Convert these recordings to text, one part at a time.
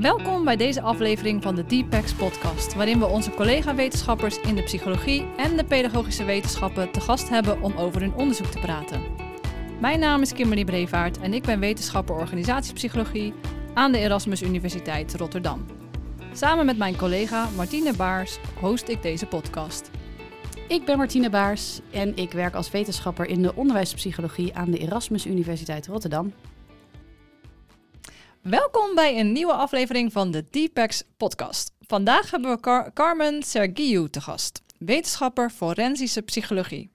Welkom bij deze aflevering van de Deepex podcast, waarin we onze collega-wetenschappers in de psychologie en de pedagogische wetenschappen te gast hebben om over hun onderzoek te praten. Mijn naam is Kimberly Brevaart en ik ben wetenschapper organisatiepsychologie aan de Erasmus Universiteit Rotterdam. Samen met mijn collega Martine Baars host ik deze podcast. Ik ben Martine Baars en ik werk als wetenschapper in de onderwijspsychologie aan de Erasmus Universiteit Rotterdam. Welkom bij een nieuwe aflevering van de Deepex podcast. Vandaag hebben we Car Carmen Sergiu te gast, wetenschapper forensische psychologie.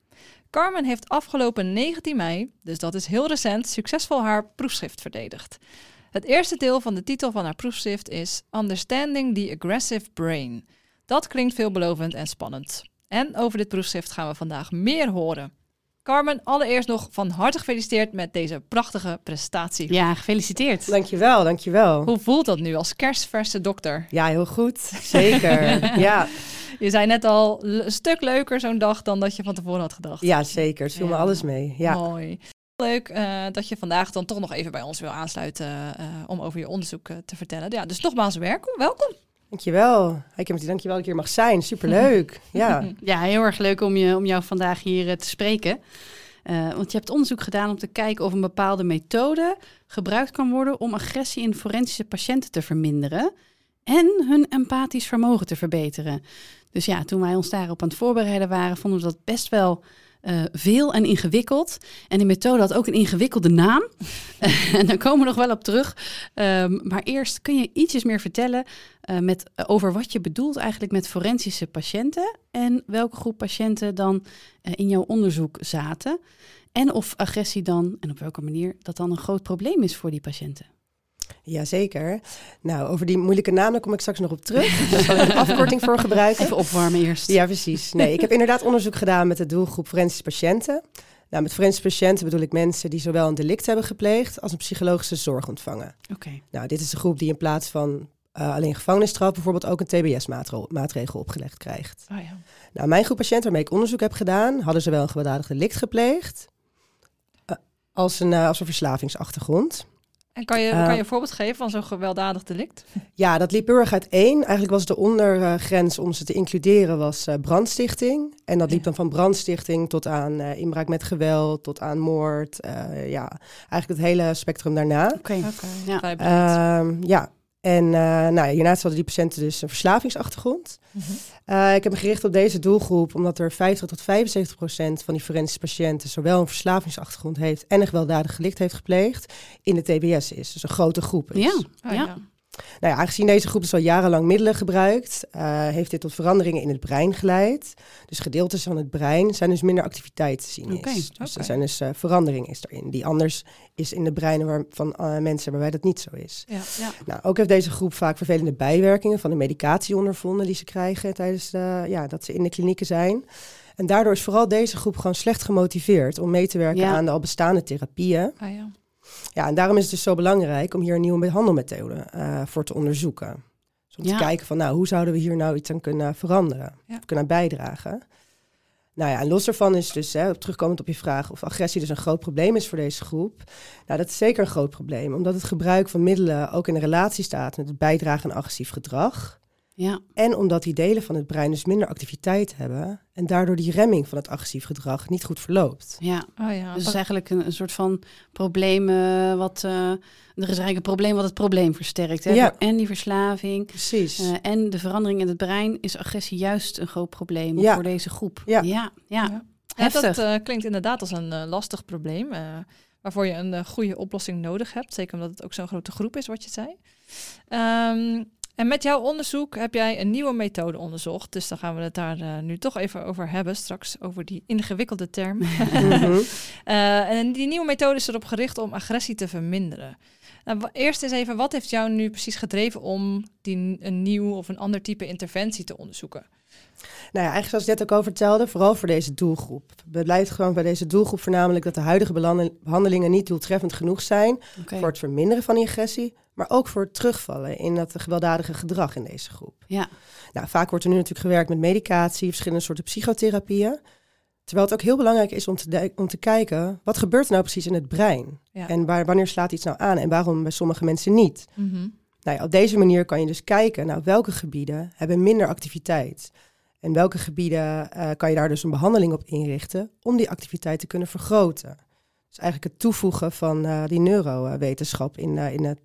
Carmen heeft afgelopen 19 mei, dus dat is heel recent, succesvol haar proefschrift verdedigd. Het eerste deel van de titel van haar proefschrift is Understanding the Aggressive Brain. Dat klinkt veelbelovend en spannend. En over dit proefschrift gaan we vandaag meer horen. Carmen, allereerst nog van harte gefeliciteerd met deze prachtige prestatie. Ja, gefeliciteerd. Dankjewel, dankjewel. Hoe voelt dat nu als kerstverse dokter? Ja, heel goed. Zeker. ja. Je zei net al, een stuk leuker zo'n dag dan dat je van tevoren had gedacht. Ja, zeker. Het viel me alles mee. Ja. Mooi. Leuk uh, dat je vandaag dan toch nog even bij ons wil aansluiten uh, om over je onderzoek uh, te vertellen. Ja, dus nogmaals welkom. welkom. Dankjewel. Ik heb dankjewel dat ik hier mag zijn. Superleuk. ja. ja, heel erg leuk om, je, om jou vandaag hier te spreken. Uh, want je hebt onderzoek gedaan om te kijken of een bepaalde methode gebruikt kan worden om agressie in forensische patiënten te verminderen en hun empathisch vermogen te verbeteren. Dus ja, toen wij ons daarop aan het voorbereiden waren, vonden we dat best wel uh, veel en ingewikkeld. En die methode had ook een ingewikkelde naam. en daar komen we nog wel op terug. Um, maar eerst kun je ietsjes meer vertellen uh, met, uh, over wat je bedoelt eigenlijk met forensische patiënten. En welke groep patiënten dan in jouw onderzoek zaten. En of agressie dan, en op welke manier, dat dan een groot probleem is voor die patiënten. Jazeker. Nou, over die moeilijke namen kom ik straks nog op terug. Daar zal ik een afkorting voor gebruiken. Even opwarmen eerst. Ja, precies. Nee, ik heb inderdaad onderzoek gedaan met de doelgroep forensische patiënten. Nou, met forensische patiënten bedoel ik mensen die zowel een delict hebben gepleegd als een psychologische zorg ontvangen. Oké. Okay. Nou, dit is de groep die in plaats van uh, alleen gevangenisstraf bijvoorbeeld ook een TBS-maatregel opgelegd krijgt. Oh, ja. Nou, mijn groep patiënten waarmee ik onderzoek heb gedaan, hadden zowel een gewelddadig delict gepleegd uh, als, een, uh, als een verslavingsachtergrond. En kan je, uh, kan je een voorbeeld geven van zo'n gewelddadig delict? Ja, dat liep heel erg uiteen. Eigenlijk was de ondergrens om ze te includeren was uh, brandstichting. En dat liep dan van brandstichting tot aan uh, inbraak met geweld, tot aan moord. ja, eigenlijk het hele spectrum daarna. Oké, okay. okay. ja. Ehm, ja. En uh, nou, hiernaast hadden die patiënten dus een verslavingsachtergrond. Mm -hmm. uh, ik heb me gericht op deze doelgroep omdat er 50 tot 75 procent van die forensische patiënten zowel een verslavingsachtergrond heeft en een gewelddadig delict heeft gepleegd in de TBS is. Dus een grote groep is. Ja, oh, ja. Nou ja, aangezien deze groep dus al jarenlang middelen gebruikt, uh, heeft dit tot veranderingen in het brein geleid. Dus gedeeltes van het brein zijn dus minder activiteit te zien. Okay, is. Dus er zijn dus uh, verandering is erin, die anders is in de breinen waar, van uh, mensen waarbij dat niet zo is. Ja, ja. Nou, ook heeft deze groep vaak vervelende bijwerkingen van de medicatie ondervonden die ze krijgen tijdens de, ja, dat ze in de klinieken zijn. En daardoor is vooral deze groep gewoon slecht gemotiveerd om mee te werken Ja. aan de al bestaande therapieën. Ah, ja. Ja, en daarom is het dus zo belangrijk om hier een nieuwe behandelmethode uh, voor te onderzoeken. Dus om Ja. te kijken van, nou, hoe zouden we hier nou iets aan kunnen veranderen, Ja. kunnen bijdragen. Nou ja, en los daarvan is dus, hè, terugkomend op je vraag of agressie dus een groot probleem is voor deze groep. Nou, dat is zeker een groot probleem, omdat het gebruik van middelen ook in een relatie staat met het bijdragen aan agressief gedrag. Ja, En omdat die delen van het brein dus minder activiteit hebben en daardoor die remming van het agressief gedrag niet goed verloopt. ja. Oh, ja. Dus het is eigenlijk een, een soort van probleem uh, wat... Uh, er is eigenlijk een probleem wat het probleem versterkt. Hè? Ja. En die verslaving Precies. uh, en de verandering in het brein... is agressie juist een groot probleem Ja. voor deze groep. Ja. ja, ja. Heftig. dat eh, klinkt inderdaad als een eh, lastig probleem. eh, waarvoor je een eh, goede oplossing nodig hebt. Zeker omdat het ook zo'n grote groep is, wat je zei. Ehm, en met jouw onderzoek heb jij een nieuwe methode onderzocht. Dus dan gaan we het daar eh, nu toch even over hebben. Straks over die ingewikkelde term. Mhm. Eh, en die nieuwe methode is erop gericht om agressie te verminderen. Nou, eerst eens even, wat heeft jou nu precies gedreven om die, een nieuw of een ander type interventie te onderzoeken? Nou ja, eigenlijk zoals ik net ook over vertelde, vooral voor deze doelgroep. Het blijft gewoon bij deze doelgroep voornamelijk dat de huidige behandel- behandelingen niet doeltreffend genoeg zijn voor het verminderen van agressie, maar ook voor het terugvallen in dat gewelddadige gedrag in deze groep. Ja, Nou, vaak wordt er nu natuurlijk gewerkt met medicatie, verschillende soorten psychotherapieën. Terwijl het ook heel belangrijk is om te, de- om te kijken, wat gebeurt er nou precies in het brein? Ja. En waar, wanneer slaat iets nou aan en waarom bij sommige mensen niet? Mhm. Nou ja, op deze manier kan je dus kijken naar welke gebieden hebben minder activiteit. En welke gebieden eh, kan je daar dus een behandeling op inrichten om die activiteit te kunnen vergroten. Dus eigenlijk het toevoegen van eh, die neurowetenschap in, eh, in, het,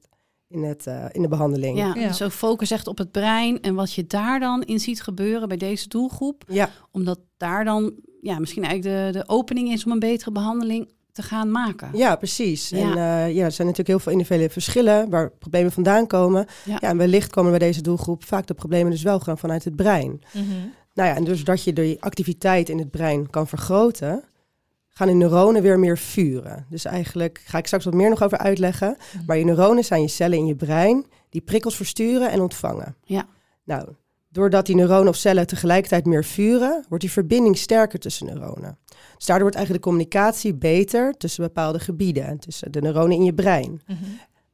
in, het, eh, in de behandeling. ja. Ja. dus ook focus echt op het brein en wat je daar dan in ziet gebeuren bij deze doelgroep. ja, Omdat daar dan ja, misschien eigenlijk de, de opening is om een betere behandeling te gaan maken. ja precies. Ja. En eh, ja, er zijn natuurlijk heel veel individuele verschillen waar problemen vandaan komen. Ja. Ja, en wellicht komen bij deze doelgroep vaak de problemen dus wel gewoon vanuit het brein. Mhm. Nou ja, en dus dat je die activiteit in het brein kan vergroten, gaan de neuronen weer meer vuren. Dus eigenlijk ga ik straks wat meer nog over uitleggen. Mhm. Maar je neuronen zijn je cellen in je brein die prikkels versturen en ontvangen. Ja. Nou, doordat die neuronen of cellen tegelijkertijd meer vuren, wordt die verbinding sterker tussen neuronen. Dus daardoor wordt eigenlijk de communicatie beter tussen bepaalde gebieden, en tussen de neuronen in je brein. Mhm.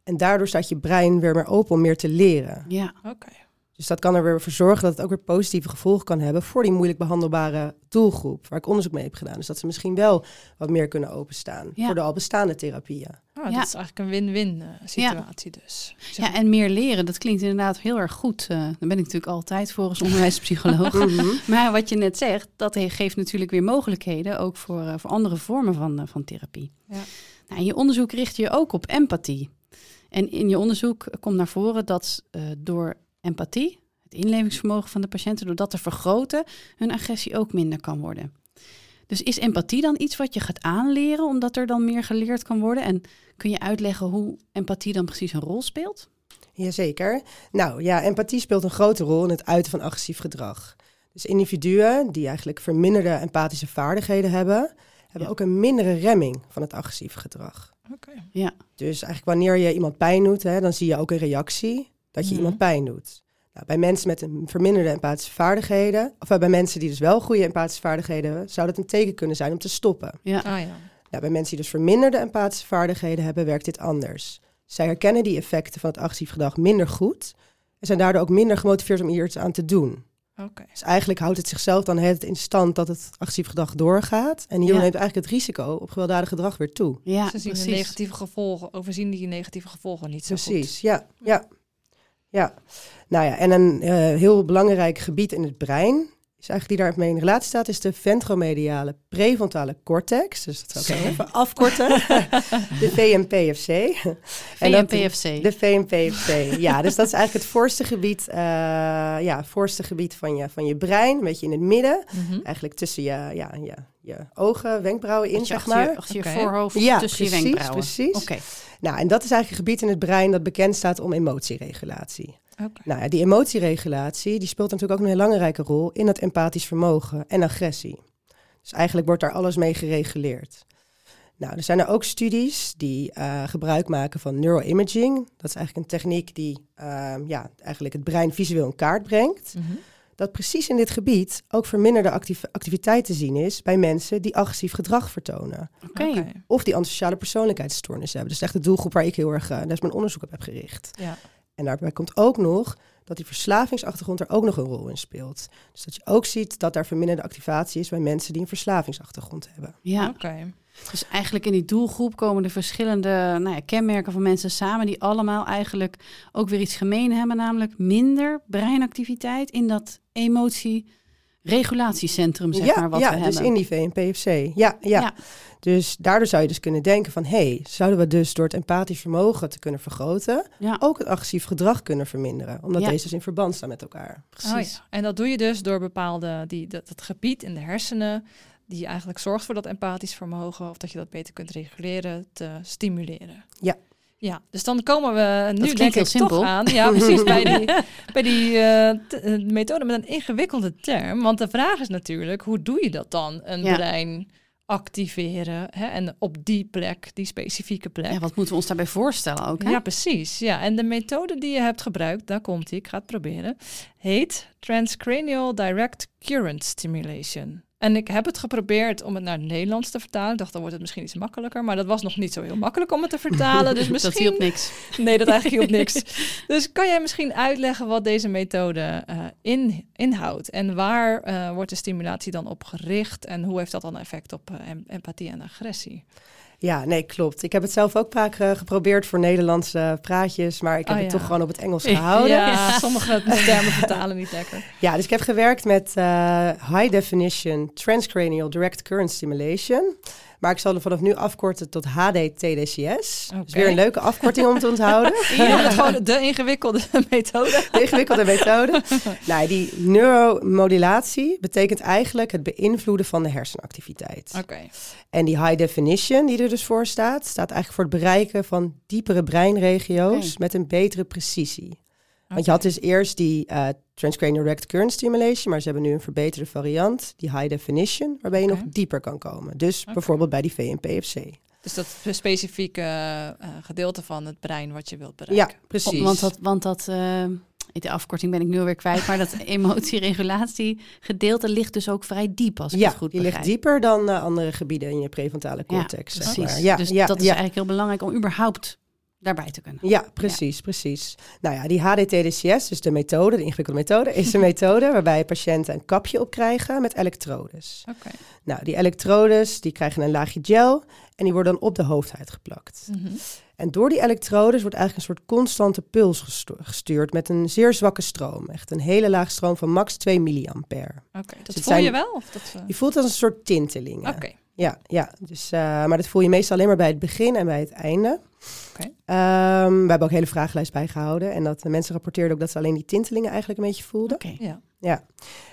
En daardoor staat je brein weer meer open om meer te leren. Ja, Oké. Dus dat kan er weer voor zorgen dat het ook weer positieve gevolgen kan hebben voor die moeilijk behandelbare doelgroep, waar ik onderzoek mee heb gedaan. Dus dat ze misschien wel wat meer kunnen openstaan Ja. voor de al bestaande therapieën. Ah, Ja. Dat is eigenlijk een win-win eh, situatie dus. ja, en meer leren, dat klinkt inderdaad heel erg goed. Eh daar ben ik natuurlijk altijd voor als onderwijspsycholoog. Mhm. Maar wat je net zegt, dat geeft natuurlijk weer mogelijkheden, ook voor, eh, voor andere vormen van, van therapie. Ja. Nou, in je onderzoek richt je ook op empathie. En in je onderzoek komt naar voren dat eh, door empathie, het inlevingsvermogen van de patiënten, door dat te vergroten, hun agressie ook minder kan worden. Dus is empathie dan iets wat je gaat aanleren, omdat er dan meer geleerd kan worden? En kun je uitleggen hoe empathie dan precies een rol speelt? Jazeker. Nou ja, empathie speelt een grote rol in het uiten van agressief gedrag. Dus individuen die eigenlijk verminderde empathische vaardigheden hebben, hebben Ja. ook een mindere remming van het agressieve gedrag. Oké. Ja, Dus eigenlijk wanneer je iemand pijn doet, hè, dan zie je ook een reactie dat je Mhm. iemand pijn doet. Nou, bij mensen met een verminderde empathische vaardigheden, of bij mensen die dus wel goede empathische vaardigheden hebben, zou dat een teken kunnen zijn om te stoppen. ja, Ah ja. Nou, bij mensen die dus verminderde empathische vaardigheden hebben, werkt dit anders. Zij herkennen die effecten van het agressief gedrag minder goed en zijn daardoor ook minder gemotiveerd om hier iets aan te doen. Oké. Dus eigenlijk houdt het zichzelf dan het in stand dat het agressief gedrag doorgaat. En Ja. neemt eigenlijk het risico op gewelddadig gedrag weer toe. ja Ze zien de precies. negatieve gevolgen, overzien die negatieve gevolgen niet zo Precies, ja, ja, ja. Nou ja, en een eh, heel belangrijk gebied in het brein, is eigenlijk die daarmee in relatie staat, is de ventromediale prefrontale cortex. Dus dat zal ik even afkorten. de VMPFC. En VMPFC. De VMPFC, ja. Dus dat is eigenlijk het voorste gebied, eh, ja, voorste gebied van je, van je brein, een beetje in het midden. Mhm. Eigenlijk tussen je, ja, je, je ogen, wenkbrauwen in, je zeg achter je- maar. achter je voorhoofd, Ja, tussen je wenkbrauwen. precies. Oké, Nou, en dat is eigenlijk een gebied in het brein dat bekend staat om emotieregulatie. Oké. Nou ja, die emotieregulatie die speelt natuurlijk ook een hele belangrijke rol in dat empathisch vermogen en agressie. Dus eigenlijk wordt daar alles mee gereguleerd. Nou, er zijn er ook studies die eh, gebruik maken van neuroimaging. Dat is eigenlijk een techniek die ehm, ja, eigenlijk het brein visueel in kaart brengt. Mhm. Dat precies in dit gebied ook verminderde activiteit te zien is bij mensen die agressief gedrag vertonen. Of die antisociale persoonlijkheidsstoornissen hebben. Dus echt de doelgroep waar ik heel erg, uh, daar is mijn onderzoek op heb gericht. Ja. En daarbij komt ook nog dat die verslavingsachtergrond er ook nog een rol in speelt. Dus dat je ook ziet dat daar verminderde activatie is bij mensen die een verslavingsachtergrond hebben. Ja, Oké. dus eigenlijk in die doelgroep komen de verschillende nou ja, kenmerken van mensen samen... die allemaal eigenlijk ook weer iets gemeen hebben. Namelijk minder breinactiviteit in dat emotieregulatiecentrum, zeg ja, maar, wat ja we dus hebben. in die VNPFC. Ja, ja, Ja. Dus daardoor zou je dus kunnen denken van... hé, hey, zouden we dus door het empathisch vermogen te kunnen vergroten... Ja, ook het agressief gedrag kunnen verminderen? Omdat Ja. deze dus in verband staan met elkaar. precies. Oh ja. En dat doe je dus door bepaalde, die, dat, dat gebied in de hersenen, die eigenlijk zorgt voor dat empathisch vermogen, of dat je dat beter kunt reguleren, te stimuleren. Ja. Ja, dus dan komen we nu denk ik simpel. toch aan. Ja, precies, bij die, bij die eh, eh, methode met een ingewikkelde term. Want de vraag is natuurlijk, hoe doe je dat dan, een Ja. brein activeren. Hè? En op die plek, die specifieke plek. Ja, wat moeten we ons daarbij voorstellen ook? Hè? Ja, precies. Ja, en de methode die je hebt gebruikt, daar komt die, ik ga het proberen, heet Transcranial Direct Current Stimulation. En ik heb het geprobeerd om het naar het Nederlands te vertalen. Ik dacht, dan wordt het misschien iets makkelijker. Maar dat was nog niet zo heel makkelijk om het te vertalen. Dus misschien... Dat hielp niks. Nee, dat eigenlijk hielp niks. Dus kan jij misschien uitleggen wat deze methode uh, in, inhoudt? En waar uh, wordt de stimulatie dan op gericht? En hoe heeft dat dan effect op uh, empathie en agressie? Ja, nee, klopt. Ik heb het zelf ook vaak uh, geprobeerd voor Nederlandse praatjes, maar ik heb Oh, het ja. toch gewoon op het Engels gehouden. Ja, sommige termen vertalen niet lekker. Ja, dus ik heb gewerkt met eh, High Definition Transcranial Direct Current Stimulation. Maar ik zal er vanaf nu afkorten tot HDTDCS. Oké. Dus weer een leuke afkorting om te onthouden. Ja, gewoon de ingewikkelde methode. De ingewikkelde methode. nou, die neuromodulatie betekent eigenlijk het beïnvloeden van de hersenactiviteit. Oké. En die high definition die er dus voor staat, staat eigenlijk voor het bereiken van diepere breinregio's met een betere precisie. Want je had dus eerst die eh transcranial direct current stimulation, maar ze hebben nu een verbeterde variant, die high definition, waarbij je nog dieper kan komen. Dus bijvoorbeeld bij die VNPFC. Dus dat specifieke eh, gedeelte van het brein wat je wilt bereiken. Ja, precies. Want dat, want dat eh, de afkorting ben ik nu alweer kwijt, maar dat emotieregulatie gedeelte ligt dus ook vrij diep, als ik ja, het goed die begrijp. ligt dieper dan andere gebieden in je prefrontale cortex. zeg Precies. maar. Ja, dus ja, dat is ja. eigenlijk heel belangrijk om überhaupt daarbij te kunnen. Ja, precies, precies. Nou ja, die HDTDCS, dus de methode, de ingewikkelde methode, is een methode waarbij patiënten een kapje op krijgen met elektrodes. Oké. Nou, die elektrodes die krijgen een laagje gel en die worden dan op de hoofdhuid geplakt. Mhm. En door die elektrodes wordt eigenlijk een soort constante puls gestu- gestuurd met een zeer zwakke stroom. Echt een hele lage stroom van max 2 milliampère. Oké, dat het voel zijn- je wel? Of dat, eh, Je voelt als een soort tintelingen. Oké, Ja, ja. Dus, eh, maar dat voel je meestal alleen maar bij het begin en bij het einde. Oké. Ehm, we hebben ook een hele vragenlijst bijgehouden. En dat de mensen rapporteerden ook dat ze alleen die tintelingen eigenlijk een beetje voelden. Oké. ja.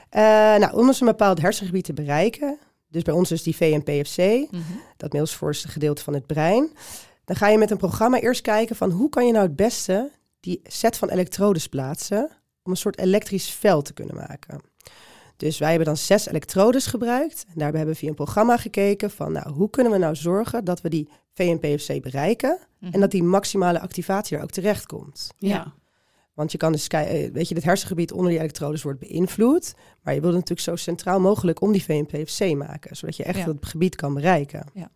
Eh, nou, om dus een bepaald hersengebied te bereiken, dus bij ons is die VNPFC, Mhm. dat middels voorste gedeelte van het brein, dan ga je met een programma eerst kijken van hoe kan je nou het beste die set van elektrodes plaatsen om een soort elektrisch veld te kunnen maken. Dus wij hebben dan zes elektrodes gebruikt en daarbij hebben we via een programma gekeken van nou, hoe kunnen we nou zorgen dat we die VNPFC bereiken Mhm. en dat die maximale activatie er ook terecht komt. Ja. Want je kan dus, eh, weet je, het hersengebied onder die elektrodes wordt beïnvloed. Maar je wil het natuurlijk zo centraal mogelijk om die VNPFC maken. Zodat je echt Ja. dat gebied kan bereiken. Ja.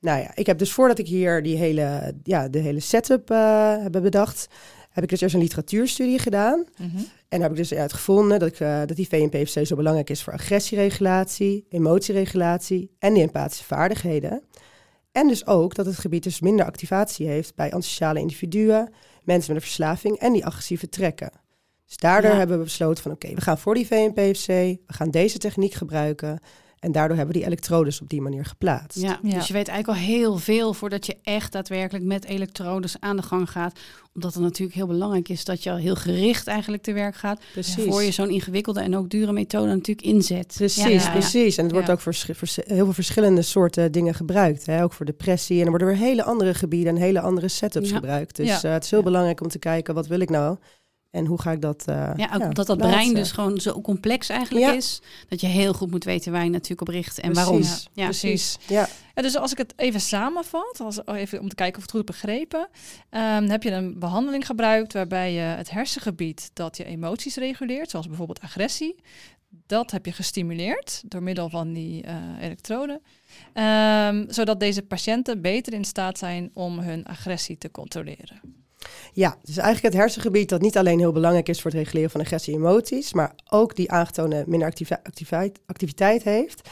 Nou ja, ik heb dus voordat ik hier die hele, ja, de hele setup eh heb bedacht... heb ik dus eerst een literatuurstudie gedaan. Mhm. En heb ik dus uitgevonden dat, ik, eh, dat die VNPFC zo belangrijk is voor agressieregulatie, emotieregulatie en die empathische vaardigheden. En dus ook dat het gebied dus minder activatie heeft bij antisociale individuen, mensen met een verslaving en die agressieve trekken. Dus daardoor Ja. hebben we besloten van oké, we gaan voor die VNPFC, we gaan deze techniek gebruiken. En daardoor hebben we die elektrodes op die manier geplaatst. Ja, Ja. dus je weet eigenlijk al heel veel voordat je echt daadwerkelijk met elektrodes aan de gang gaat. Omdat het natuurlijk heel belangrijk is dat je al heel gericht eigenlijk te werk gaat. precies. Voor je zo'n ingewikkelde en ook dure methode natuurlijk inzet. Precies, Ja, ja, ja. precies. En het wordt Ja. ook voor heel veel verschillende soorten dingen gebruikt. Hè? Ook voor depressie. En er worden weer hele andere gebieden en hele andere setups Ja. gebruikt. Dus Ja. eh, het is heel Ja. belangrijk om te kijken, wat wil ik nou? En hoe ga ik dat eh Ja, ook omdat dat plaatsen? brein dus gewoon zo complex eigenlijk Ja. is. Dat je heel goed moet weten waar je natuurlijk op richt en Precies, waarom. Ja, precies. Ja, Ja, dus als ik het even samenvat, als, oh, even om te kijken of ik het goed heb begrepen, ehm, heb je een behandeling gebruikt waarbij je het hersengebied dat je emoties reguleert, zoals bijvoorbeeld agressie, dat heb je gestimuleerd door middel van die eh, elektroden, Ehm, zodat deze patiënten beter in staat zijn om hun agressie te controleren. Ja, dus eigenlijk het hersengebied dat niet alleen heel belangrijk is voor het reguleren van agressie en emoties, maar ook die aangetoonde minder activi- activiteit, heeft.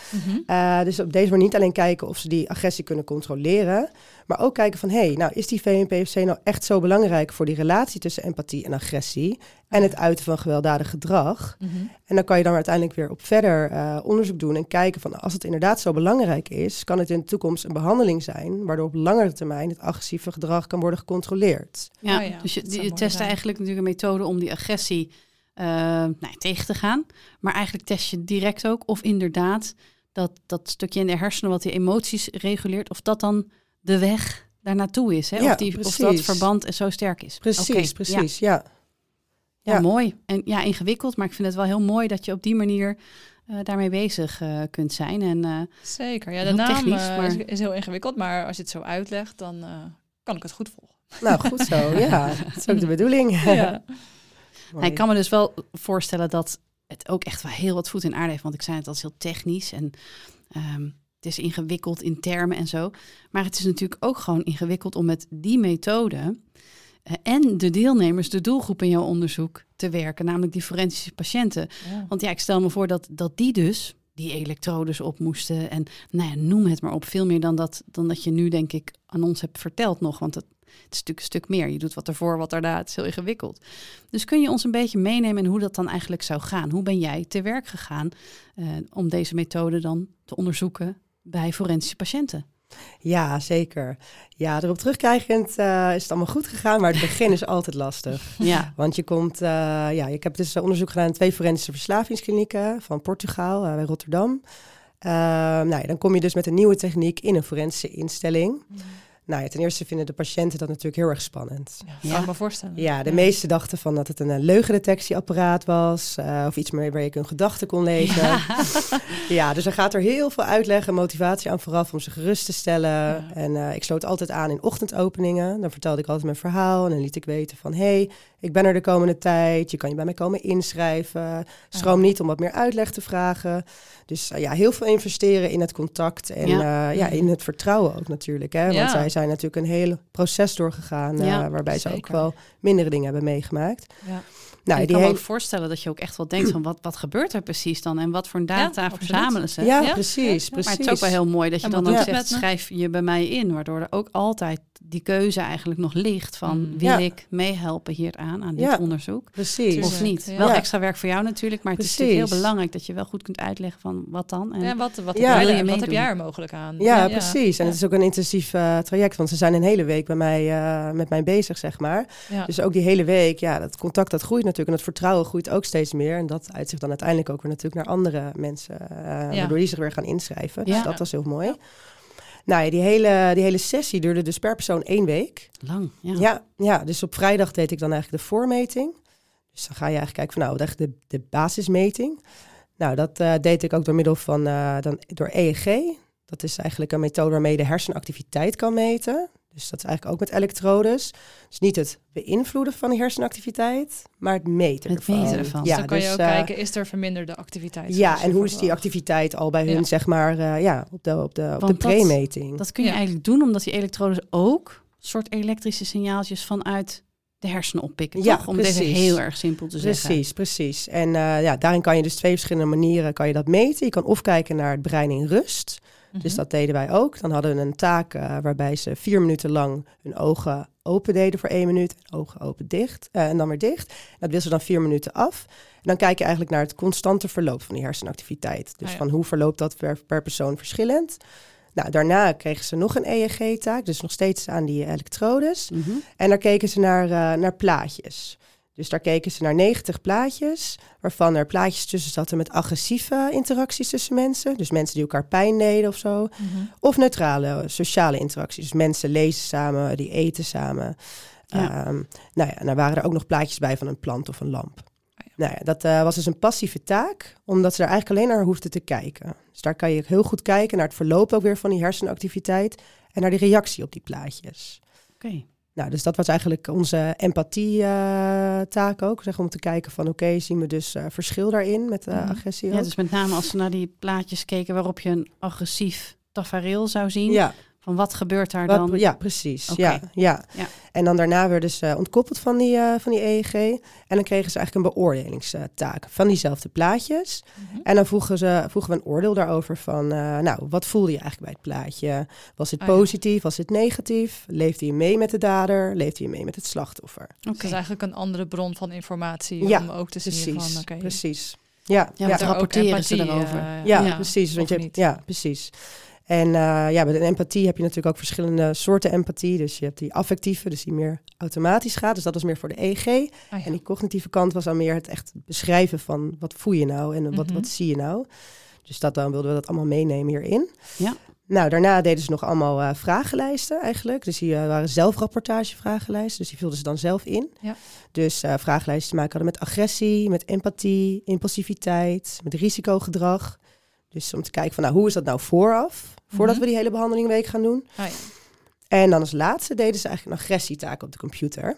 Eh, dus op deze manier niet alleen kijken of ze die agressie kunnen controleren, maar ook kijken van, hé, hey, nou is die VNPFC nou echt zo belangrijk voor die relatie tussen empathie en agressie en het uiten van gewelddadig gedrag? Mhm. En dan kan je dan uiteindelijk weer op verder eh, onderzoek doen en kijken van, als het inderdaad zo belangrijk is, kan het in de toekomst een behandeling zijn, waardoor op langere termijn het agressieve gedrag kan worden gecontroleerd. Ja, Oh ja, dus je, je test eigenlijk natuurlijk een methode om die agressie eh, nou, tegen te gaan. Maar eigenlijk test je direct ook of inderdaad dat, dat stukje in de hersenen wat die emoties reguleert, of dat dan de weg daar naartoe is. Hè? Ja, of, die, of dat verband zo sterk is. Precies, precies, ja. Ja, Ja. mooi. En ja, ingewikkeld, maar ik vind het wel heel mooi dat je op die manier eh, daarmee bezig eh, kunt zijn. En eh, Zeker. Ja, de naam technisch, maar- is, is heel ingewikkeld, maar als je het zo uitlegt, dan eh, kan ik het goed volgen. Nou, goed zo. Ja, dat is ook de bedoeling. Ja. Mooi. ik kan me dus wel voorstellen dat het ook echt wel heel wat voet in aarde heeft. Want ik zei het, dat is heel technisch en ehm, het is ingewikkeld in termen en zo. Maar het is natuurlijk ook gewoon ingewikkeld om met die methode eh, en de deelnemers, de doelgroep in jouw onderzoek te werken, namelijk die forensische patiënten. Ja. Want ja, ik stel me voor dat, dat die dus die elektrodes op moesten. En nou ja, noem het maar op. Veel meer dan dat, dan dat je nu, denk ik, aan ons hebt verteld nog. Want het, het is natuurlijk een stuk meer. Je doet wat ervoor, wat daarna. Het is heel ingewikkeld. Dus kun je ons een beetje meenemen in hoe dat dan eigenlijk zou gaan? Hoe ben jij te werk gegaan eh, om deze methode dan te onderzoeken bij forensische patiënten? Ja, zeker. Ja, erop terugkijkend eh, is het allemaal goed gegaan, maar het begin is altijd lastig. Ja, Want je komt, eh, ja, ik heb dus onderzoek gedaan in twee forensische verslavingsklinieken van Portugal, eh, bij Rotterdam. Eh, nou ja, dan kom je dus met een nieuwe techniek in een forensische instelling. Nou ja, ten eerste vinden de patiënten dat natuurlijk heel erg spannend. Ja, Ja. kan me voorstellen. Ja, de meesten dachten van dat het een, eh, leugendetectieapparaat was. eh, of iets meer waar je hun gedachten kon lezen. Ja. dus er gaat er heel veel uitleg en motivatie aan vooraf om ze gerust te stellen. Ja. En eh, ik sloot altijd aan in ochtendopeningen. Dan vertelde ik altijd mijn verhaal en dan liet ik weten van... hey, ik ben er de komende tijd, je kan je bij mij komen inschrijven. Schroom niet om wat meer uitleg te vragen. Dus ja, heel veel investeren in het contact en Ja. ja. ja, in het vertrouwen ook natuurlijk. Hè? Want Ja. zij zijn natuurlijk een hele proces doorgegaan... eh, waarbij ze ook wel mindere dingen hebben meegemaakt. Ja. Nou, ik die kan me hele- ook voorstellen dat je ook echt wel denkt van wat, wat gebeurt er precies dan? En wat voor data verzamelen ze? Ja, Ja, precies, ja. precies. Maar het is ook wel heel mooi dat je dan ook zegt, schrijf je bij mij in. Waardoor er ook altijd die keuze eigenlijk nog ligt van... Mm. wil Ja. ik meehelpen hieraan, aan dit Ja. onderzoek? Precies. Of niet? ja. Wel extra werk voor jou natuurlijk, maar het is heel belangrijk... dat je wel goed kunt uitleggen van wat dan. En, Ja, wat, wat, Ja. heb Wil je er- wat heb jij er mogelijk aan? Ja, precies. En Ja. het is ook een intensief eh, traject, want ze zijn een hele week bij mij, eh, met mij bezig, zeg maar. Ja. Dus ook die hele week, ja, dat contact dat groeit natuurlijk en dat vertrouwen groeit ook steeds meer. En dat uitzicht dan uiteindelijk ook weer natuurlijk naar andere mensen, eh, waardoor die zich weer gaan inschrijven. Ja. Dus dat was heel mooi. Nou ja, die hele, die hele sessie duurde dus per persoon één week. Lang, ja. Ja, ja, dus op vrijdag deed ik dan eigenlijk de voormeting. Dus dan ga je eigenlijk kijken van nou, echt de, de basismeting. Nou, dat eh, deed ik ook door middel van eh, dan, door EEG. Dat is eigenlijk een methode waarmee je de hersenactiviteit kan meten. Dus dat is eigenlijk ook met elektrodes. Dus niet het beïnvloeden van de hersenactiviteit, maar het meten Het ervan. meten ervan. Dus Ja, dan kan je dus, ook eh, kijken, is er verminderde activiteit? Ja, en je hoe is die activiteit al bij hun, Ja. zeg maar, eh, ja, op de, op de, op de Want dat- pre-meting. Dat kun je Ja. eigenlijk doen omdat die elektrodes ook soort elektrische signaaltjes vanuit de hersenen oppikken. Ja, toch? Om het even precies. heel erg simpel te zeggen. Precies, precies. En eh, ja, daarin kan je dus twee verschillende manieren kan je dat meten. Je kan of kijken naar het brein in rust. Dus Mhm. dat deden wij ook. Dan hadden we een taak eh, waarbij ze vier minuten lang hun ogen open deden voor één minuut. En ogen open dicht. eh, en dan weer dicht. Dat wisselen ze dan vier minuten af. En dan kijk je eigenlijk naar het constante verloop van die hersenactiviteit. Dus Ah, ja. van hoe verloopt dat per, per persoon verschillend. Nou, daarna kregen ze nog een EEG-taak. Dus nog steeds aan die elektrodes. Mhm. En daar keken ze naar, eh, naar plaatjes. Dus daar keken ze naar 90 plaatjes, waarvan er plaatjes tussen zaten met agressieve interacties tussen mensen. Dus mensen die elkaar pijn deden of zo. Mhm. Of neutrale sociale interacties. Dus mensen lezen samen, die eten samen. Ja. Ehm, nou ja, en daar waren er ook nog plaatjes bij van een plant of een lamp. Ja. Nou ja, dat eh, was dus een passieve taak, omdat ze daar eigenlijk alleen naar hoefden te kijken. Dus daar kan je heel goed kijken naar het verloop ook weer van die hersenactiviteit en naar die reactie op die plaatjes. Oké. Nou, dus dat was eigenlijk onze empathie-taak ook. Zeg, om te kijken van, oké, zien we dus eh, verschil daarin met eh, Mhm. agressie Ja, ook? dus met name als ze naar die plaatjes keken waarop je een agressief tafereel zou zien. ja, Van wat gebeurt daar wat- dan? ja, precies. Oké. Ja, ja. Ja. En dan daarna werden ze ontkoppeld van die, eh, van die EEG. En dan kregen ze eigenlijk een beoordelingstaak van diezelfde plaatjes. Mhm. En dan vroegen, ze, vroegen we een oordeel daarover van, eh, nou, wat voelde je eigenlijk bij het plaatje? Was het Ah, ja. positief? Was het negatief? Leefde je mee met de dader? Leefde je mee met het slachtoffer? Oké. Dus dat is eigenlijk een andere bron van informatie Ja, om ook te zien Precies, van, oké, precies. Ja, Ja, ja. er rapporteren ze erover? eh, Ja, precies. Want je ja, precies. En eh, ja, bij de empathie heb je natuurlijk ook verschillende soorten empathie. Dus je hebt die affectieve, dus die meer automatisch gaat. Dus dat was meer voor de EG. Ah, ja. En die cognitieve kant was dan meer het echt beschrijven van wat voel je nou en wat, Mhm. wat zie je nou. Dus dat dan wilden we dat allemaal meenemen hierin. Ja. Nou, daarna deden ze nog allemaal eh, vragenlijsten eigenlijk. Dus die eh, waren zelfrapportage vragenlijsten. Dus die vulden ze dan zelf in. Ja. Dus eh vragenlijsten te maken hadden met agressie, met empathie, impulsiviteit, met risicogedrag. Dus om te kijken van nou, hoe is dat nou vooraf? Voordat Mhm. we die hele behandelingweek gaan doen. Ja. En dan als laatste deden ze eigenlijk een agressietaak op de computer.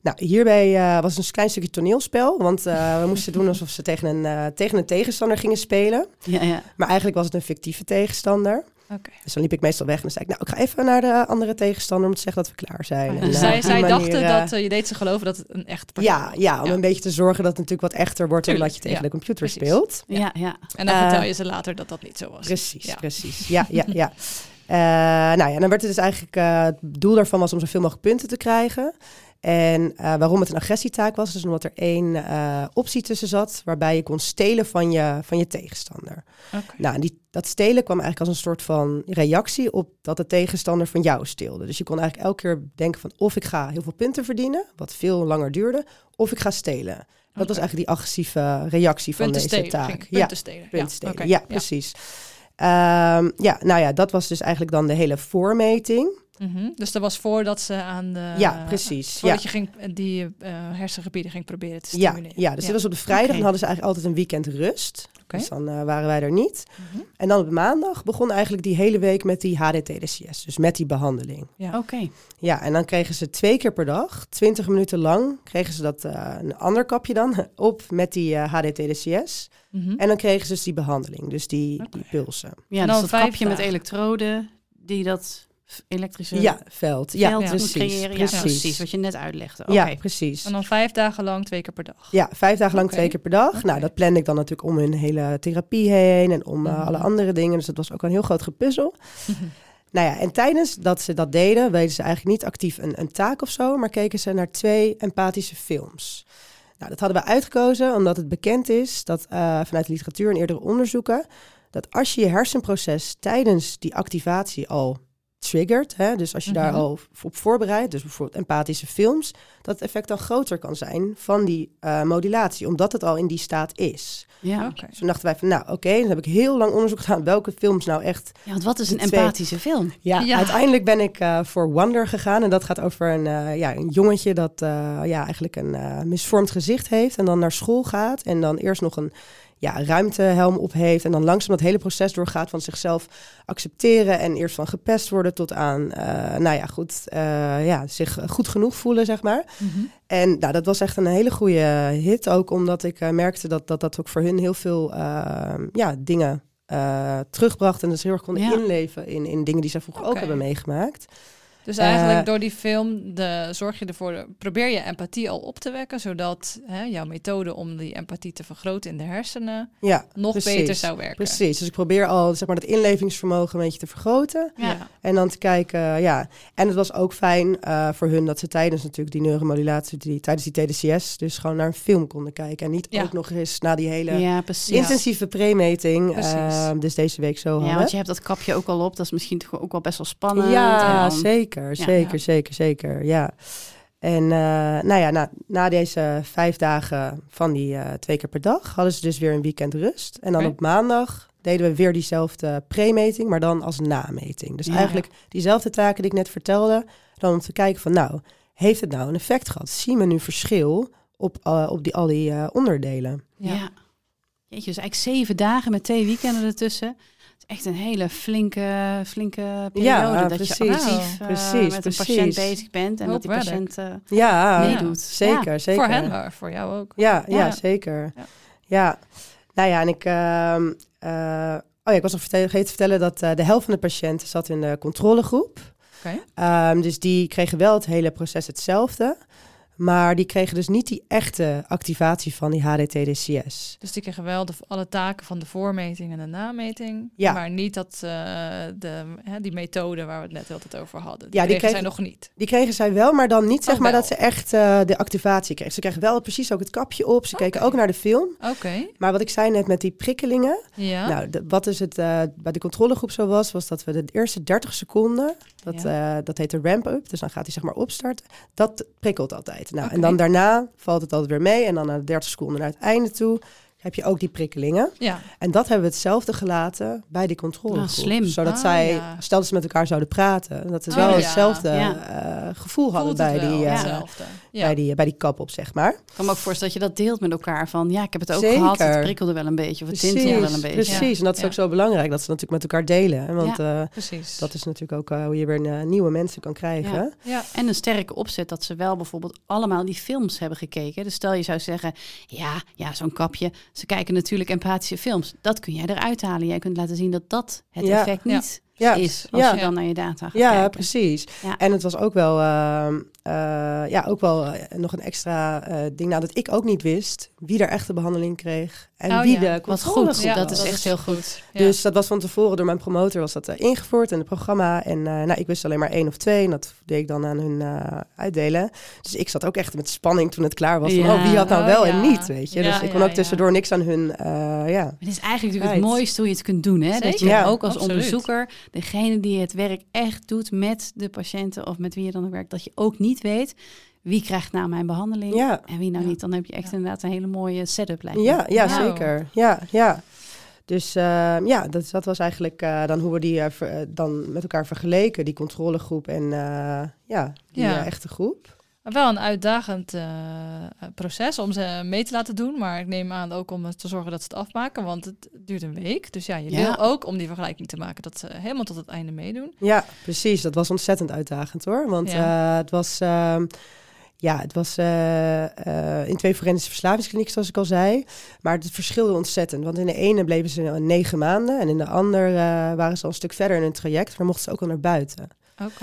Nou, hierbij eh, was een klein stukje toneelspel. Want eh, we moesten doen alsof ze tegen een, eh, tegen een tegenstander gingen spelen. Ja, ja. Maar eigenlijk was het een fictieve tegenstander. Oké. Dus dan liep ik meestal weg en dan zei ik, nou, ik ga even naar de andere tegenstander om te zeggen dat we klaar zijn. Ja. En, Dus eh, zij, zij manier, dachten eh, dat eh, je deed ze geloven dat het een echt persoon ja, was. ja, om een beetje te zorgen dat het natuurlijk wat echter wordt Tuurlijk, omdat je tegen ja, de computer precies. speelt. Ja, ja. En dan vertel je ze later dat dat niet zo was. Precies, Ja. precies. Ja, ja, ja. Eh, nou ja, dan werd het dus eigenlijk, eh, het doel daarvan was om zoveel mogelijk punten te krijgen. En eh, waarom het een agressietaak was, is omdat er één eh, optie tussen zat waarbij je kon stelen van je, van je tegenstander. Nou, die, dat stelen kwam eigenlijk als een soort van reactie op dat de tegenstander van jou steelde. Dus je kon eigenlijk elke keer denken van of ik ga heel veel punten verdienen, wat veel langer duurde, of ik ga stelen. Dat was eigenlijk die agressieve reactie van punten deze taak. ging ja, punten stelen. punten ja. stelen. Ja, precies. Ehm, ja, nou ja, dat was dus eigenlijk dan de hele voormeting. Mhm. Dus dat was voordat ze aan de... ja, precies. Ja. Voordat je ging, die eh, hersengebieden ging proberen te Ja, stimuleren. ja, dus dit was op de vrijdag. Oké. Dan hadden ze eigenlijk altijd een weekend rust. Dus dan eh, waren wij er niet. Mhm. En dan op maandag begon eigenlijk die hele week met die HDT-DCS. Dus met die behandeling. Ja. Oké. Ja, en dan kregen ze twee keer per dag, 20 minuten lang, kregen ze dat eh, een ander kapje dan op met die eh HDT-DCS. Mhm. En dan kregen ze dus die behandeling, dus die, die pulsen. Ja, En dus dan dat vijf kapje met elektroden die dat elektrische Ja, veld. Ja, veld precies. creëren. Ja, precies. precies. Wat je net uitlegde. Ja, precies. En dan vijf dagen lang, twee keer per dag. Ja, vijf dagen lang twee keer per dag. Nou, dat plande ik dan natuurlijk om hun hele therapie heen en om eh, Mhm. alle andere dingen. Dus dat was ook een heel groot gepuzzel. nou ja, en tijdens dat ze dat deden, weten ze eigenlijk niet actief een, een taak of zo, maar keken ze naar twee empathische films. Nou, dat hadden we uitgekozen omdat het bekend is dat eh, vanuit de literatuur en eerdere onderzoeken, dat als je je hersenproces tijdens die activatie al triggert, hè, dus als je daar Mhm. al op voorbereidt, dus bijvoorbeeld empathische films, dat het effect dan groter kan zijn van die eh, modulatie, omdat het al in die staat is. Ja. Oké. Dus toen dachten wij van, nou oké, dan heb ik heel lang onderzoek gedaan welke films nou echt... ja, want wat is een twee- empathische film? Ja, Ja. uiteindelijk ben ik eh, voor Wonder gegaan en dat gaat over een, eh, ja, een jongetje dat ja, eigenlijk een misvormd gezicht heeft en dan naar school gaat en dan eerst nog een ja, ruimtehelm op heeft en dan langzaam dat hele proces doorgaat van zichzelf accepteren en eerst van gepest worden tot aan, eh, nou ja, goed, eh, ja, zich goed genoeg voelen, zeg maar. Mhm. En nou, dat was echt een hele goede hit. Ook omdat ik eh, merkte dat, dat dat ook voor hun heel veel ja, dingen terugbracht. En dus heel erg konden Ja. inleven in, in dingen die zij vroeger ook hebben meegemaakt. Dus eigenlijk Eh, door die film de, zorg je ervoor, probeer je empathie al op te wekken, zodat hè, jouw methode om die empathie te vergroten in de hersenen Ja, nog precies. beter zou werken. Precies. Dus ik probeer al zeg maar, dat inlevingsvermogen een beetje te vergroten. Ja. En dan te kijken, ja. En het was ook fijn eh, voor hun dat ze tijdens natuurlijk die neuromodulatie, die, tijdens die TDCS, dus gewoon naar een film konden kijken. En niet Ja. ook nog eens na die hele intensieve premeting. Eh, dus deze week zo Ja, hadden. want je hebt dat kapje ook al op. Dat is misschien toch ook wel best wel spannend. Ja, En dan- zeker, Ja, zeker, ja. zeker, zeker, ja. En eh, nou ja, na, na deze vijf dagen van die eh, twee keer per dag hadden ze dus weer een weekend rust. En dan op maandag deden we weer diezelfde premeting, maar dan als nameting. Dus Ja. eigenlijk diezelfde taken die ik net vertelde, dan om te kijken van nou, heeft het nou een effect gehad? Zien we nu verschil op, eh, op die, al die onderdelen? Ja. Ja. Jeetje, dus eigenlijk zeven dagen met twee weekenden ertussen. Echt een hele flinke, flinke periode. Ja, dat precies. je actief eh, Precies, met een precies. patiënt bezig bent. En Hoop dat die werk. patiënt... eh, Ja, Meedoet. zeker, zeker. Voor hen, maar voor jou ook. Ja, ja, Ja. zeker. Ja. Ja. Nou ja, en ik... ehm, eh, oh ja, ik was nog vergeten te vertellen dat eh, de helft van de patiënten zat in de controlegroep. Oké. Ehm, dus die kregen wel het hele proces hetzelfde. Maar die kregen dus niet die echte activatie van die HDT-DCS. Dus die kregen wel de, alle taken van de voormeting en de nameting. Ja. Maar niet dat, eh, de, hè, die methode waar we het net heel tijd over hadden. Die Ja, die kregen zij nog niet. Die kregen zij wel, maar dan niet zeg Oh, maar wel. dat ze echt eh, de activatie kregen. Ze kregen wel precies ook het kapje op. Ze keken ook naar de film. Oké. Maar wat ik zei net met die prikkelingen. Ja. Nou, de- wat is het eh, bij de controlegroep zo was, was dat we de eerste 30 seconden, dat, eh, dat heet de ramp-up, dus dan gaat hij zeg maar opstarten, dat prikkelt altijd. Nou. En dan daarna valt het altijd weer mee en dan na de 30 seconden naar het einde toe heb je ook die prikkelingen. Ja. En dat hebben we hetzelfde gelaten bij die controlegroep. Ah, slim. Zodat Ah, zij, ja. stel dat ze met elkaar zouden praten, dat ze Oh, wel ja. hetzelfde Ja. eh, gevoel hadden Voelt bij die, eh, bij, die, bij die kap op, zeg maar. Ik kan me ook voorstellen dat je dat deelt met elkaar. Van ja, ik heb het ook Zeker. gehad. Het prikkelde wel een beetje. Of het tintelde wel een beetje. Precies, en dat is Ja. ook zo belangrijk dat ze natuurlijk met elkaar delen. hè, Want eh, Precies. dat is natuurlijk ook hoe je weer nieuwe mensen kan krijgen. Ja. ja. En een sterke opzet dat ze wel bijvoorbeeld allemaal die films hebben gekeken. Dus stel je zou zeggen, ja, ja zo'n kapje. Ze kijken natuurlijk empathische films. Dat kun jij eruit halen. Jij kunt laten zien dat dat het Ja. effect Ja. niet Ja. is. Als Ja. je dan naar je data gaat Ja, kijken. precies. Ja. En het was ook wel, ehm, eh, ja, ook wel eh, nog een extra eh, ding. Nou, dat ik ook niet wist wie er echt de behandeling kreeg. En Oh, wie ja. de Wat controlegroep goed, Ja, dat is echt heel goed. Dus dat was van tevoren door mijn promotor was dat ingevoerd in het programma. En nou, ik wist alleen maar één of twee. En dat deed ik dan aan hun uitdelen. Dus ik zat ook echt met spanning toen het klaar was. Van, oh, wie had nou Oh, wel en niet, weet je. Dus ik kon ook tussendoor niks aan hun, ja. Het is eigenlijk natuurlijk het mooiste hoe je het kunt doen. Hè? Dat je ook als absoluut. onderzoeker, degene die het werk echt doet met de patiënten of met wie je dan ook werkt, dat je ook niet weet wie krijgt nou mijn behandeling Ja. en wie nou Ja. niet. Dan heb je echt Ja. inderdaad een hele mooie setup lijkt. Ja, ja zeker. Ja, ja. Dus ehm, ja, dat, dat was eigenlijk eh, dan hoe we die eh, ver- eh, dan met elkaar vergeleken, die controlegroep en eh, ja, die Ja. echte groep. Maar Wel een uitdagend eh, proces om ze mee te laten doen. Maar ik neem aan ook om te zorgen dat ze het afmaken. Want het duurt een week. Dus ja, je Ja. wil ook om die vergelijking te maken. Dat ze helemaal tot het einde meedoen. Ja, precies. Dat was ontzettend uitdagend hoor. Want Ja. eh, het was, ehm, ja, het was eh, in twee forensische verslavingsklinieken, zoals ik al zei. Maar het verschilde ontzettend. Want in de ene bleven ze negen maanden. En in de ander eh, waren ze al een stuk verder in hun traject. Maar mochten ze ook al naar buiten.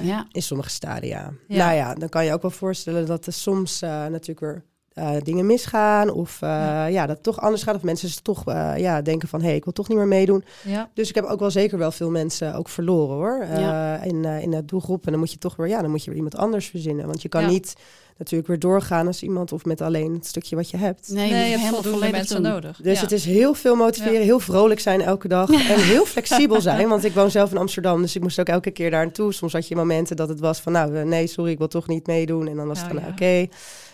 Ja. In sommige stadia. Ja. Nou ja, dan kan je ook wel voorstellen dat er soms eh, natuurlijk weer eh, dingen misgaan. Of eh, Ja. ja. dat het toch anders gaat. Of mensen toch eh, ja, denken van, hé, hey, ik wil toch niet meer meedoen. Ja. Dus ik heb ook wel zeker wel veel mensen ook verloren hoor. eh, Ja. in, eh, in de doelgroep. En dan moet je toch weer, ja, dan moet je weer iemand anders verzinnen. Want je kan Ja. niet natuurlijk weer doorgaan als iemand of met alleen het stukje wat je hebt. Nee, je Nee, moet je hebt helemaal voldoende volledig mensen doen. nodig. Dus Ja. het is heel veel motiveren, Ja. heel vrolijk zijn elke dag. En heel flexibel zijn, want ik woon zelf in Amsterdam. Dus ik moest ook elke keer daar naartoe. Soms had je momenten dat het was van, nou nee, sorry, ik wil toch niet meedoen. En dan was het Oh, van, ja. nou, oké.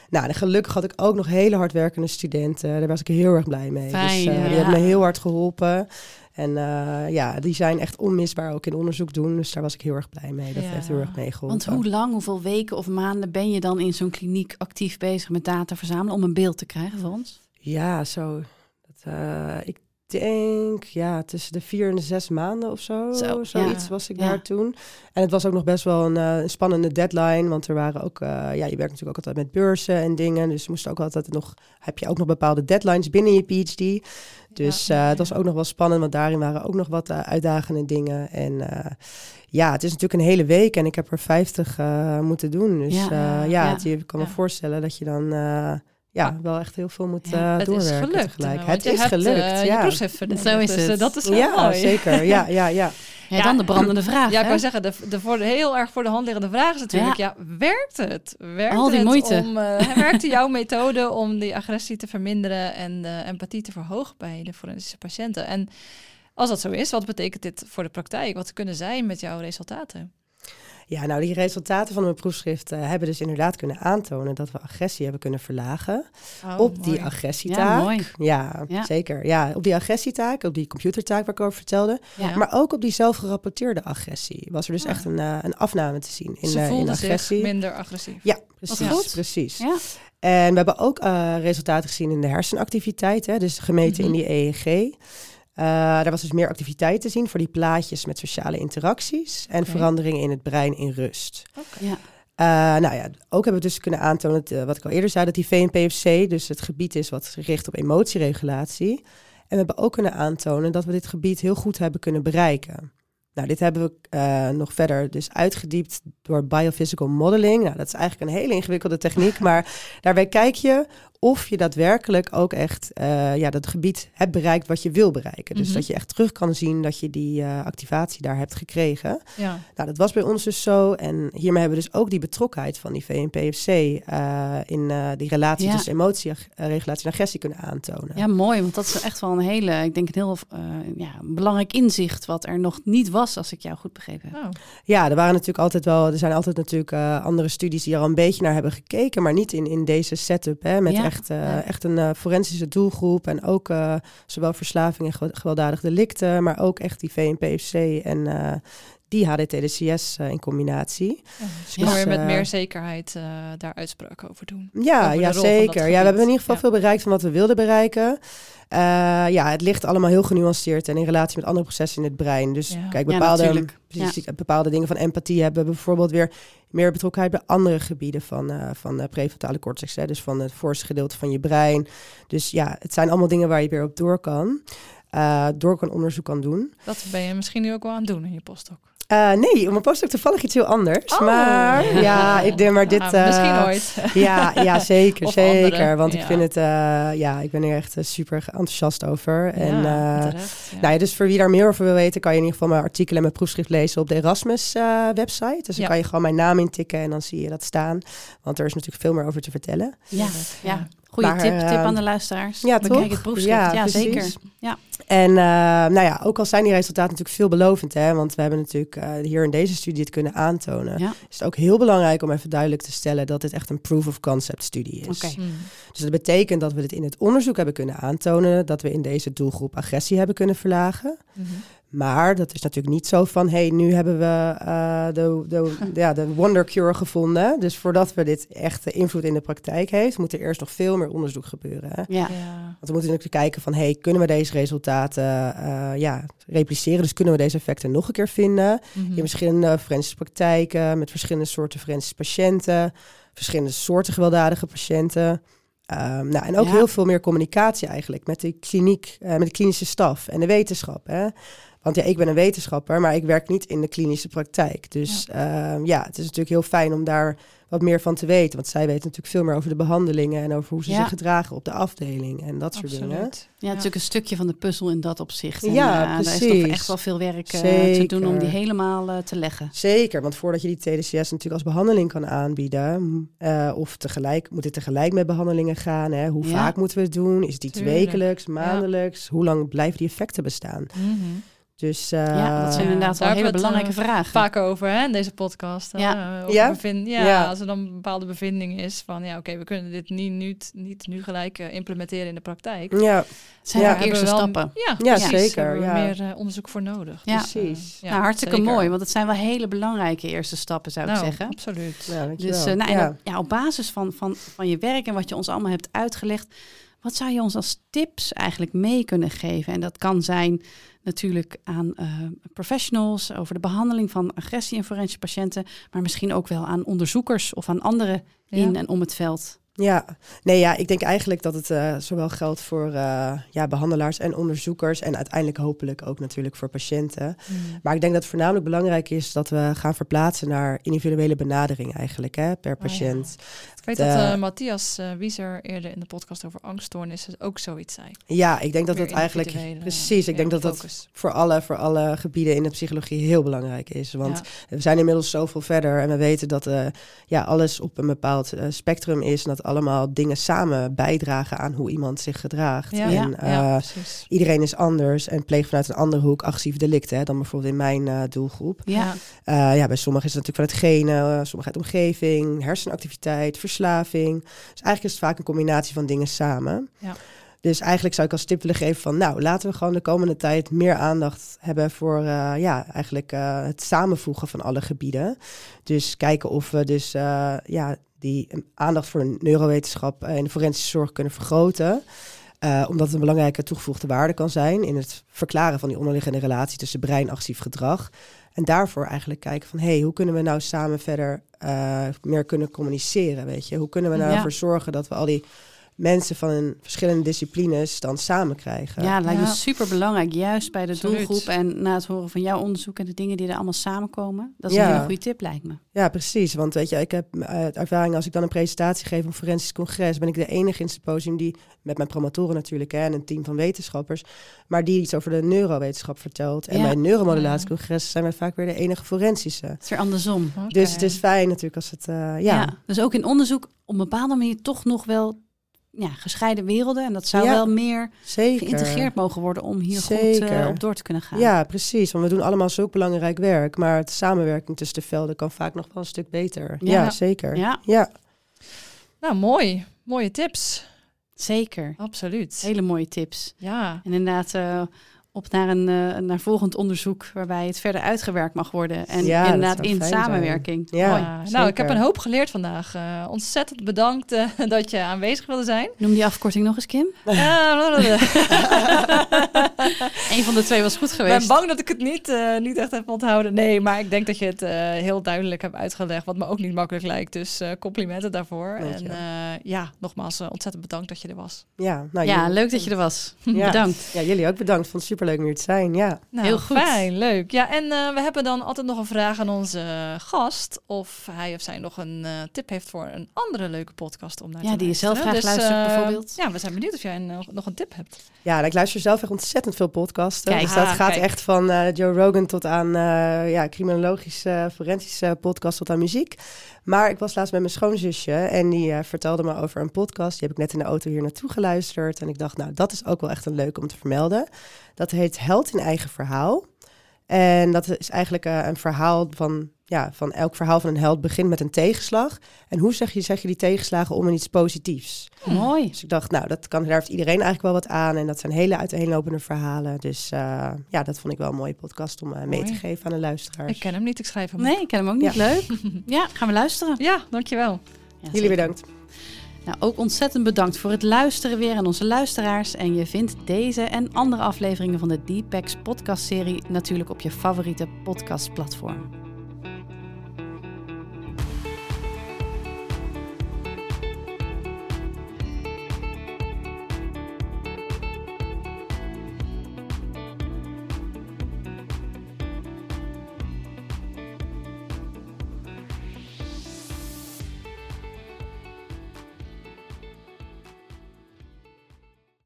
Nou, en gelukkig had ik ook nog hele hardwerkende studenten. Daar was ik heel erg blij mee. Fijn, dus eh, ja. die hebben me heel hard geholpen. En eh, ja, die zijn echt onmisbaar ook in onderzoek doen. Dus daar was ik heel erg blij mee. Dat Ja. heeft heel erg meegeholpen. Want hoe lang, hoeveel weken of maanden ben je dan in zo'n kliniek actief bezig met data verzamelen om een beeld te krijgen van ons? Ja, zo. Dat, eh, ik denk, ja, tussen de vier en de zes maanden of zo. Zo, zoiets ja. was ik Ja. daar toen. En het was ook nog best wel een, eh, een spannende deadline. Want er waren ook, eh, ja, je werkt natuurlijk ook altijd met beurzen en dingen. Dus moest ook altijd nog, heb je ook nog bepaalde deadlines binnen je PhD. Dus eh, het was ook nog wel spannend, want daarin waren ook nog wat uitdagende dingen. En ja, het is natuurlijk een hele week en ik heb er 50 eh, moeten doen. Dus Ja, je kan me voorstellen dat je dan ja, wel echt heel veel moet Ja, eh, het is gelukt. tegelijk. Het je is hebt, gelukt, je ja. verdedigd, Zo is dus, het. dat is heel Ja, mooi. zeker. Ja, ja, ja. Ja, Ja. dan de brandende vraag. Ja, ik wou zeggen, de, de, voor de, heel erg voor de hand liggende vraag is natuurlijk, ja, werkt het? Werkt Al die het moeite. Om, eh, werkte jouw methode om die agressie te verminderen en de empathie te verhogen bij de forensische patiënten? En als dat zo is, wat betekent dit voor de praktijk? Wat kunnen zij met jouw resultaten? Ja, nou die resultaten van mijn proefschrift eh, hebben dus inderdaad kunnen aantonen dat we agressie hebben kunnen verlagen Oh, op die agressietaak. Ja, mooi. Ja, Ja. zeker. Ja, op die agressietaak, op die computertaak waar ik over vertelde. Ja. Maar ook op die zelfgerapporteerde agressie was er dus Ah. echt een, eh, een afname te zien in, Ze eh, in agressie. zich minder agressief. Ja, precies. precies. Ja. En we hebben ook resultaten gezien in de hersenactiviteit, hè, dus gemeten Mhm. in die EEG. Eh daar was dus meer activiteit te zien voor die plaatjes met sociale interacties en veranderingen in het brein in rust. Ja. Eh, nou ja, ook hebben we dus kunnen aantonen, dat, eh, wat ik al eerder zei, dat die VNPFC dus het gebied is wat gericht op emotieregulatie. En we hebben ook kunnen aantonen dat we dit gebied heel goed hebben kunnen bereiken. Nou, dit hebben we eh, nog verder dus uitgediept door biophysical modeling. Nou, dat is eigenlijk een hele ingewikkelde techniek, maar daarbij kijk je of je daadwerkelijk ook echt eh, ja, dat gebied hebt bereikt wat je wil bereiken. Dus Mhm. dat je echt terug kan zien dat je die eh, activatie daar hebt gekregen. Ja. Nou, dat was bij ons dus zo. En hiermee hebben we dus ook die betrokkenheid van die VNPFC eh, in eh, die relatie Ja. tussen emotie, regulatie en agressie kunnen aantonen. ja, mooi. Want dat is echt wel een hele, ik denk een heel eh, ja, belangrijk inzicht wat er nog niet was, als ik jou goed begrepen heb. Oh. Ja, er waren natuurlijk altijd wel, er zijn altijd natuurlijk eh, andere studies die er al een beetje naar hebben gekeken, maar niet in, in deze setup, hè, met Ja. Eh, echt een eh, forensische doelgroep. En ook eh, zowel verslaving en gew- gewelddadig delicten, maar ook echt die VNPFC en die HDT-DCS eh, in combinatie. Ja, dus Ja. kan weer met Dus, eh, meer zekerheid eh, daar uitspraken over doen. Ja, Over ja zeker. Ja, we hebben in ieder geval veel bereikt van wat we wilden bereiken. Eh, ja, het ligt allemaal heel genuanceerd en in relatie met andere processen in het brein. Dus Ja. kijk, Ja, bepaalde, natuurlijk. precies, bepaalde dingen van empathie hebben bijvoorbeeld weer meer betrokkenheid bij andere gebieden van, eh van de prefrontale cortex. Hè? Dus van het voorste gedeelte van je brein. Dus ja, het zijn allemaal dingen waar je weer op door kan. eh, door kan onderzoek kan doen. Dat ben je misschien nu ook wel aan het doen in je postdoc. Eh, nee, op mijn post ook toevallig iets heel anders. Oh. Maar ja, ik denk maar dit. Ah, eh, misschien ooit. Ja, ja zeker, zeker. Want ik vind het, eh, ja, ik ben er echt eh, super enthousiast over. en, ja, eh, terecht, ja. nou ja, dus voor wie daar meer over wil weten, kan je in ieder geval mijn artikelen en mijn proefschrift lezen op de Erasmus eh, website. Dus dan Ja. kan je gewoon mijn naam intikken en dan zie je dat staan. Want er is natuurlijk veel meer over te vertellen. Ja, ja. Maar, tip, tip eh, aan de luisteraars. ja, Bekijk toch? het proefschrift. Ja, Ja, precies. zeker. En eh, nou ja, ook al zijn die resultaten natuurlijk veelbelovend, hè, want we hebben natuurlijk eh, hier in deze studie het kunnen aantonen, Ja. is het ook heel belangrijk om even duidelijk te stellen dat dit echt een proof of concept studie is. Oké. Hmm. Dus dat betekent dat we dit in het onderzoek hebben kunnen aantonen, dat we in deze doelgroep agressie hebben kunnen verlagen. Mhm. Maar dat is natuurlijk niet zo van, hey, nu hebben we eh, de, de, ja, de wonder cure gevonden. Dus voordat we dit echt eh, invloed in de praktijk heeft, moet er eerst nog veel meer onderzoek gebeuren. Hè? Ja. Ja. Want we moeten natuurlijk kijken van, hey, kunnen we deze resultaten eh, ja, repliceren? Dus kunnen we deze effecten nog een keer vinden? Mhm. In verschillende forensische praktijken, met verschillende soorten forensische patiënten, verschillende soorten gewelddadige patiënten. Ehm, nou, en ook Ja. heel veel meer communicatie eigenlijk met de kliniek, eh, met de klinische staf en de wetenschap. Hè? Want ja, ik ben een wetenschapper, maar ik werk niet in de klinische praktijk. Dus ja. ja, het is natuurlijk heel fijn om daar wat meer van te weten. Want zij weten natuurlijk veel meer over de behandelingen en over hoe ze Ja. zich gedragen op de afdeling en dat soort dingen. Absoluut. Ja, het is ook een stukje van de puzzel in dat opzicht. En, Ja, eh, Daar is toch echt wel veel werk eh, te doen om die helemaal eh, te leggen. Zeker, want voordat je die TDCS natuurlijk als behandeling kan aanbieden, eh, of tegelijk, moet het tegelijk met behandelingen gaan? Hè? Hoe Ja. vaak moeten we het doen? Is het iets Tuurlijk. wekelijks, maandelijks? Hoe lang blijven die effecten bestaan? Mhm. Dus eh, ja, dat zijn Ja, inderdaad wel daar hele hebben we het, belangrijke vragen. Vaak over hè, in deze podcast. Ja. eh, over Ja? bevind- ja, Ja. als er dan een bepaalde bevinding is van ja, oké, we kunnen dit niet nu, niet nu gelijk eh, implementeren in de praktijk. ja, zijn Ja, Hebben eerste we wel- stappen. Ja, Ja, precies. zeker, Hebben we ja. meer eh, onderzoek voor nodig. Ja. Dus, eh, Precies. ja, nou, hartstikke zeker. mooi, want het zijn wel hele belangrijke eerste stappen, zou ik Nou, zeggen. Absoluut. Dus eh, nou, en op, ja, op basis van, van, van je werk en wat je ons allemaal hebt uitgelegd, wat zou je ons als tips eigenlijk mee kunnen geven? En dat kan zijn natuurlijk aan eh, professionals over de behandeling van agressie in forensische patiënten, maar misschien ook wel aan onderzoekers of aan anderen in Ja. en om het veld. Ja, nee, ja, ik denk eigenlijk dat het eh, zowel geldt voor eh, ja, behandelaars en onderzoekers en uiteindelijk hopelijk ook natuurlijk voor patiënten. Mm. Maar ik denk dat het voornamelijk belangrijk is dat we gaan verplaatsen naar individuele benadering eigenlijk hè, per ja. patiënt. Weet De- dat eh, Matthias eh, Wieser eerder in de podcast over angststoornissen ook zoiets zei. Ja, ik denk dat dat eigenlijk precies. Ik ja, denk dat dat voor alle, voor alle gebieden in de psychologie heel belangrijk is. Want Ja. we zijn inmiddels zoveel verder en we weten dat eh, ja, alles op een bepaald eh, spectrum is en dat allemaal dingen samen bijdragen aan hoe iemand zich gedraagt. Ja, en, ja, eh, ja, precies. Iedereen is anders en pleegt vanuit een andere hoek agressief delicten hè, dan bijvoorbeeld in mijn eh, doelgroep. Ja, Eh, ja, bij sommigen is het natuurlijk van het genen, uh, sommigen uit omgeving, hersenactiviteit, verslaving. Dus eigenlijk is het vaak een combinatie van dingen samen. Ja. Dus eigenlijk zou ik als tip willen geven van, nou, laten we gewoon de komende tijd meer aandacht hebben voor, eh, ja, eigenlijk eh, het samenvoegen van alle gebieden. Dus kijken of we dus, eh, ja, die aandacht voor neurowetenschap en de forensische zorg kunnen vergroten. Omdat het een belangrijke toegevoegde waarde kan zijn in het verklaren van die onderliggende relatie tussen brein-actief gedrag. En daarvoor eigenlijk kijken van, hey, hoe kunnen we nou samen verder eh, meer kunnen communiceren, weet je? Hoe kunnen we nou Ja. ervoor zorgen dat we al die mensen van een verschillende disciplines dan samen krijgen? ja, lijkt me Ja. super belang, juist bij de Absoluut. doelgroep en na het horen van jouw onderzoek en de dingen die er allemaal samenkomen. Dat is Ja. een hele goede tip, lijkt me. Ja, precies. Want weet je, ik heb eh, uit ervaring als ik dan een presentatie geef op een forensisch congres, ben ik de enige in het symposium die, met mijn promotoren natuurlijk, hè, en een team van wetenschappers, maar die iets over de neurowetenschap vertelt. En Ja. bij een neuromodulatiecongres zijn wij vaak weer de enige forensische. Het is weer andersom. Dus het is fijn natuurlijk als het, eh, ja, Ja. dus ook in onderzoek op een bepaalde manier toch nog wel ja, gescheiden werelden. En dat zou Ja, wel meer zeker. geïntegreerd mogen worden om hier goed eh, op door te kunnen gaan. Ja, precies. Want we doen allemaal zulk belangrijk werk, maar de samenwerking tussen de velden kan vaak nog wel een stuk beter. Ja. Ja, zeker. Ja. ja. Nou, mooi. Mooie tips. Zeker. Absoluut. Hele mooie tips. Ja. En inderdaad, uh, op naar een uh, naar volgend onderzoek waarbij het verder uitgewerkt mag worden. En ja, inderdaad in samenwerking. Ja. Nou, ik heb een hoop geleerd vandaag. Uh, ontzettend bedankt uh, dat je aanwezig wilde zijn. Noem die afkorting nog eens, Kim. Eén van de twee was goed geweest. Ik ben bang dat ik het niet, niet echt heb onthouden. Nee, maar ik denk dat je het heel duidelijk hebt uitgelegd. Wat me ook niet makkelijk lijkt. Dus complimenten daarvoor. En ja, nogmaals ontzettend bedankt dat je er was. Ja, nou, ja leuk dat je er was. Ja. bedankt. Ja, jullie ook bedankt. Vond het super leuk om hier te zijn. Ja. Nou, Heel goed. Fijn, leuk. Ja, en uh, we hebben dan altijd nog een vraag aan onze gast. Of hij of zij nog een uh, tip heeft voor een andere leuke podcast om naar ja, te die je zelf graag dus, luistert uh, bijvoorbeeld. Ja, we zijn benieuwd of jij een, nog een tip hebt. Ja, nou, ik luister zelf echt ontzettend veel podcasten. Kijk, dus dat ah, gaat kijk. echt van Joe Rogan tot aan ja, criminologische, forensische podcast tot aan muziek. Maar ik was laatst met mijn schoonzusje en die uh, vertelde me over een podcast. Die heb ik net in de auto hier naartoe geluisterd. En ik dacht, nou, dat is ook wel echt een leuk om te vermelden. Dat heet Held in eigen verhaal. En dat is eigenlijk uh, een verhaal van, ja, van elk verhaal van een held begint met een tegenslag. En hoe zeg je, zeg je die tegenslagen om in iets positiefs? Hm. Mooi. Dus ik dacht, nou, dat kan, daar heeft iedereen eigenlijk wel wat aan. En dat zijn hele uiteenlopende verhalen. Dus uh, ja, dat vond ik wel een mooie podcast om uh, mee te geven aan de luisteraars. Ik ken hem niet, ik schrijf hem. Nee, ik ken hem ook niet. Ja. Leuk. ja, gaan we luisteren. Ja, dankjewel. Ja, Jullie bedankt. Nou, ook ontzettend bedankt voor het luisteren weer aan onze luisteraars. En je vindt deze en andere afleveringen van de Deepex podcast serie natuurlijk op je favoriete podcastplatform.